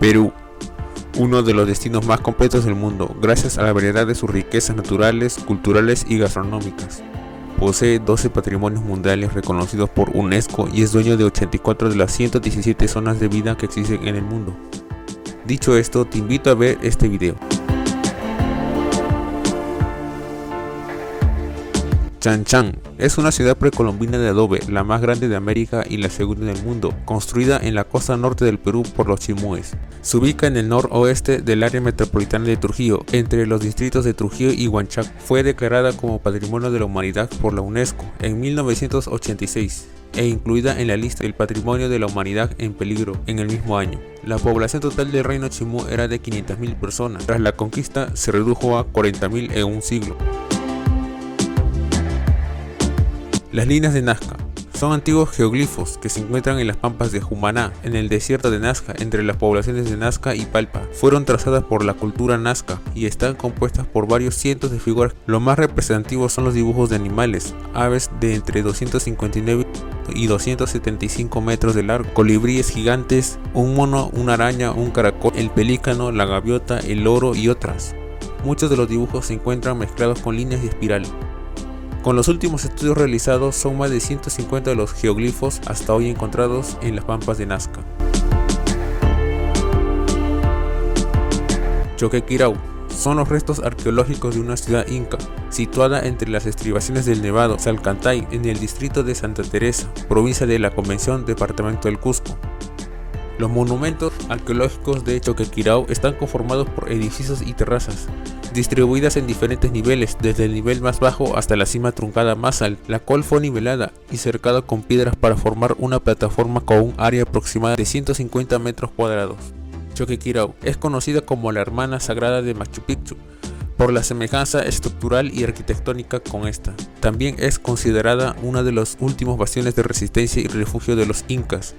Perú, uno de los destinos más completos del mundo, gracias a la variedad de sus riquezas naturales, culturales y gastronómicas. Posee 12 patrimonios mundiales reconocidos por UNESCO y es dueño de 84 de las 117 zonas de vida que existen en el mundo. Dicho esto, te invito a ver este video. Chan es una ciudad precolombina de adobe, la más grande de América y la segunda del mundo, construida en la costa norte del Perú por los chimúes. Se ubica en el noroeste del área metropolitana de Trujillo, entre los distritos de Trujillo y Huanchac. Fue declarada como Patrimonio de la Humanidad por la UNESCO en 1986 e incluida en la lista del Patrimonio de la Humanidad en peligro en el mismo año. La población total del reino Chimú era de 500.000 personas. Tras la conquista se redujo a 40.000 en un siglo. Las líneas de Nazca son antiguos geoglifos que se encuentran en las pampas de Jumaná, en el desierto de Nazca, entre las poblaciones de Nazca y Palpa. Fueron trazadas por la cultura Nazca y están compuestas por varios cientos de figuras. Lo más representativos son los dibujos de animales, aves de entre 259 y 275 metros de largo, colibríes gigantes, un mono, una araña, un caracol, el pelícano, la gaviota, el loro y otras. Muchos de los dibujos se encuentran mezclados con líneas y espirales. Con los últimos estudios realizados son más de 150 de los geoglifos hasta hoy encontrados en las pampas de Nazca. Choquequirau son los restos arqueológicos de una ciudad inca, situada entre las estribaciones del Nevado, Salcantay, en el distrito de Santa Teresa, provincia de la Convención, departamento del Cusco. Los monumentos arqueológicos de Choquequirau están conformados por edificios y terrazas, distribuidas en diferentes niveles, desde el nivel más bajo hasta la cima truncada más alta, la cual fue nivelada y cercada con piedras para formar una plataforma con un área aproximada de 150 metros cuadrados. Choquequirau es conocida como la hermana sagrada de Machu Picchu, por la semejanza estructural y arquitectónica con esta. También es considerada una de los últimos bastiones de resistencia y refugio de los incas,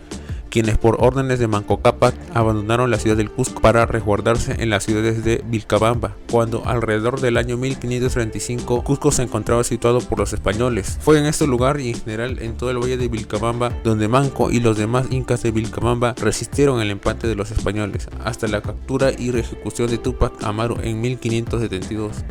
quienes por órdenes de Manco Cápac abandonaron la ciudad del Cusco para resguardarse en las ciudades de Vilcabamba, cuando alrededor del año 1535 Cusco se encontraba situado por los españoles. Fue en este lugar y en general en todo el valle de Vilcabamba donde Manco y los demás incas de Vilcabamba resistieron el empate de los españoles hasta la captura y ejecución de Tupac Amaru en 1572.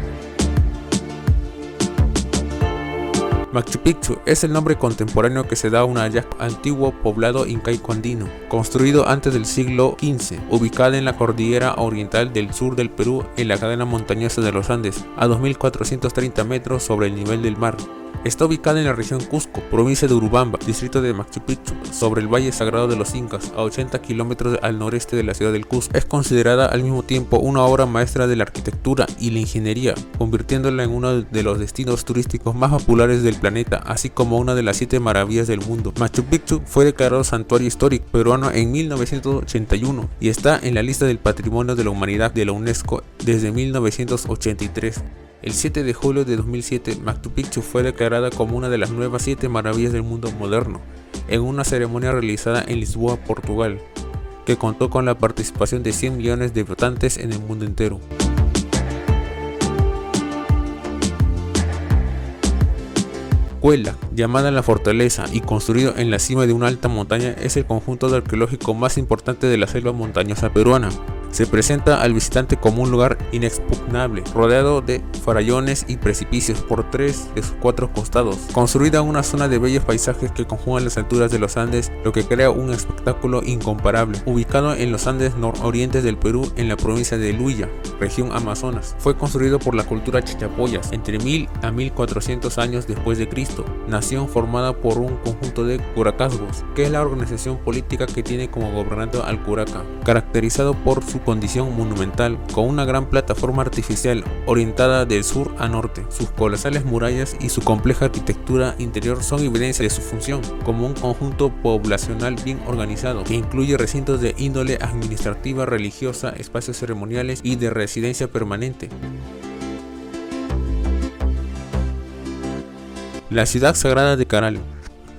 Machu Picchu es el nombre contemporáneo que se da a un antiguo poblado incaico andino, construido antes del siglo XV, ubicada en la cordillera oriental del sur del Perú en la cadena montañosa de los Andes, a 2.430 metros sobre el nivel del mar. Está ubicada en la región Cusco, provincia de Urubamba, distrito de Machu Picchu, sobre el Valle Sagrado de los Incas, a 80 kilómetros al noreste de la ciudad del Cusco. Es considerada al mismo tiempo una obra maestra de la arquitectura y la ingeniería, convirtiéndola en uno de los destinos turísticos más populares del planeta, así como una de las siete maravillas del mundo. Machu Picchu fue declarado santuario histórico peruano en 1981 y está en la lista del Patrimonio de la Humanidad de la UNESCO desde 1983. El 7 de julio de 2007, Machu Picchu fue declarada como una de las nuevas siete maravillas del mundo moderno, en una ceremonia realizada en Lisboa, Portugal, que contó con la participación de 100 millones de votantes en el mundo entero. Cuela, llamada la fortaleza y construido en la cima de una alta montaña, es el conjunto arqueológico más importante de la selva montañosa peruana se presenta al visitante como un lugar inexpugnable, rodeado de farallones y precipicios por tres de sus cuatro costados, construida una zona de bellos paisajes que conjugan las alturas de los Andes, lo que crea un espectáculo incomparable. Ubicado en los Andes nororientes del Perú, en la provincia de Luya, región Amazonas, fue construido por la cultura chichapoyas entre 1000 a 1400 años después de Cristo, nación formada por un conjunto de curacazgos, que es la organización política que tiene como gobernante al curaca, caracterizado por su condición monumental, con una gran plataforma artificial orientada del sur a norte. Sus colosales murallas y su compleja arquitectura interior son evidencia de su función como un conjunto poblacional bien organizado, que incluye recintos de índole administrativa, religiosa, espacios ceremoniales y de residencia permanente. La ciudad sagrada de Caral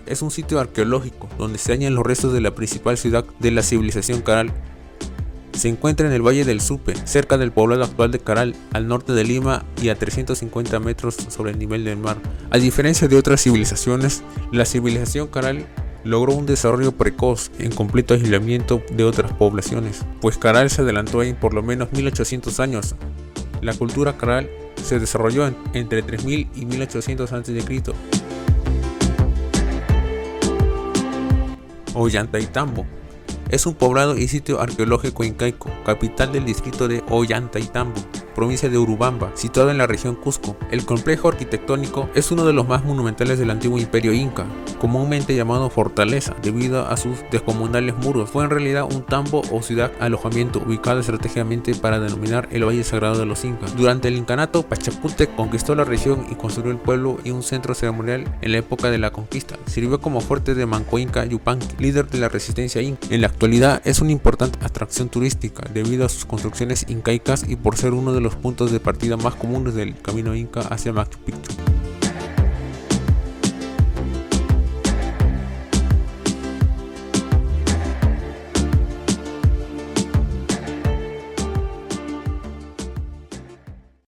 es un sitio arqueológico donde se hallan los restos de la principal ciudad de la civilización Caral, se encuentra en el Valle del Supe, cerca del poblado actual de Caral, al norte de Lima y a 350 metros sobre el nivel del mar. A diferencia de otras civilizaciones, la civilización Caral logró un desarrollo precoz en completo aislamiento de otras poblaciones, pues Caral se adelantó en por lo menos 1800 años. La cultura Caral se desarrolló entre 3000 y 1800 a.C. Ollantaytambo es un poblado y sitio arqueológico incaico, capital del distrito de Ollantaytambo, provincia de Urubamba, situado en la región Cusco. El complejo arquitectónico es uno de los más monumentales del antiguo imperio inca, comúnmente llamado fortaleza debido a sus descomunales muros. Fue en realidad un tambo o ciudad alojamiento ubicado estratégicamente para denominar el Valle Sagrado de los Incas. Durante el incanato, Pachacútec conquistó la región y construyó el pueblo y un centro ceremonial en la época de la conquista. Sirvió como fuerte de Manco Inca Yupanqui, líder de la resistencia inca. En la actualidad es una importante atracción turística debido a sus construcciones incaicas y por ser uno los puntos de partida más comunes del camino inca hacia Machu Picchu.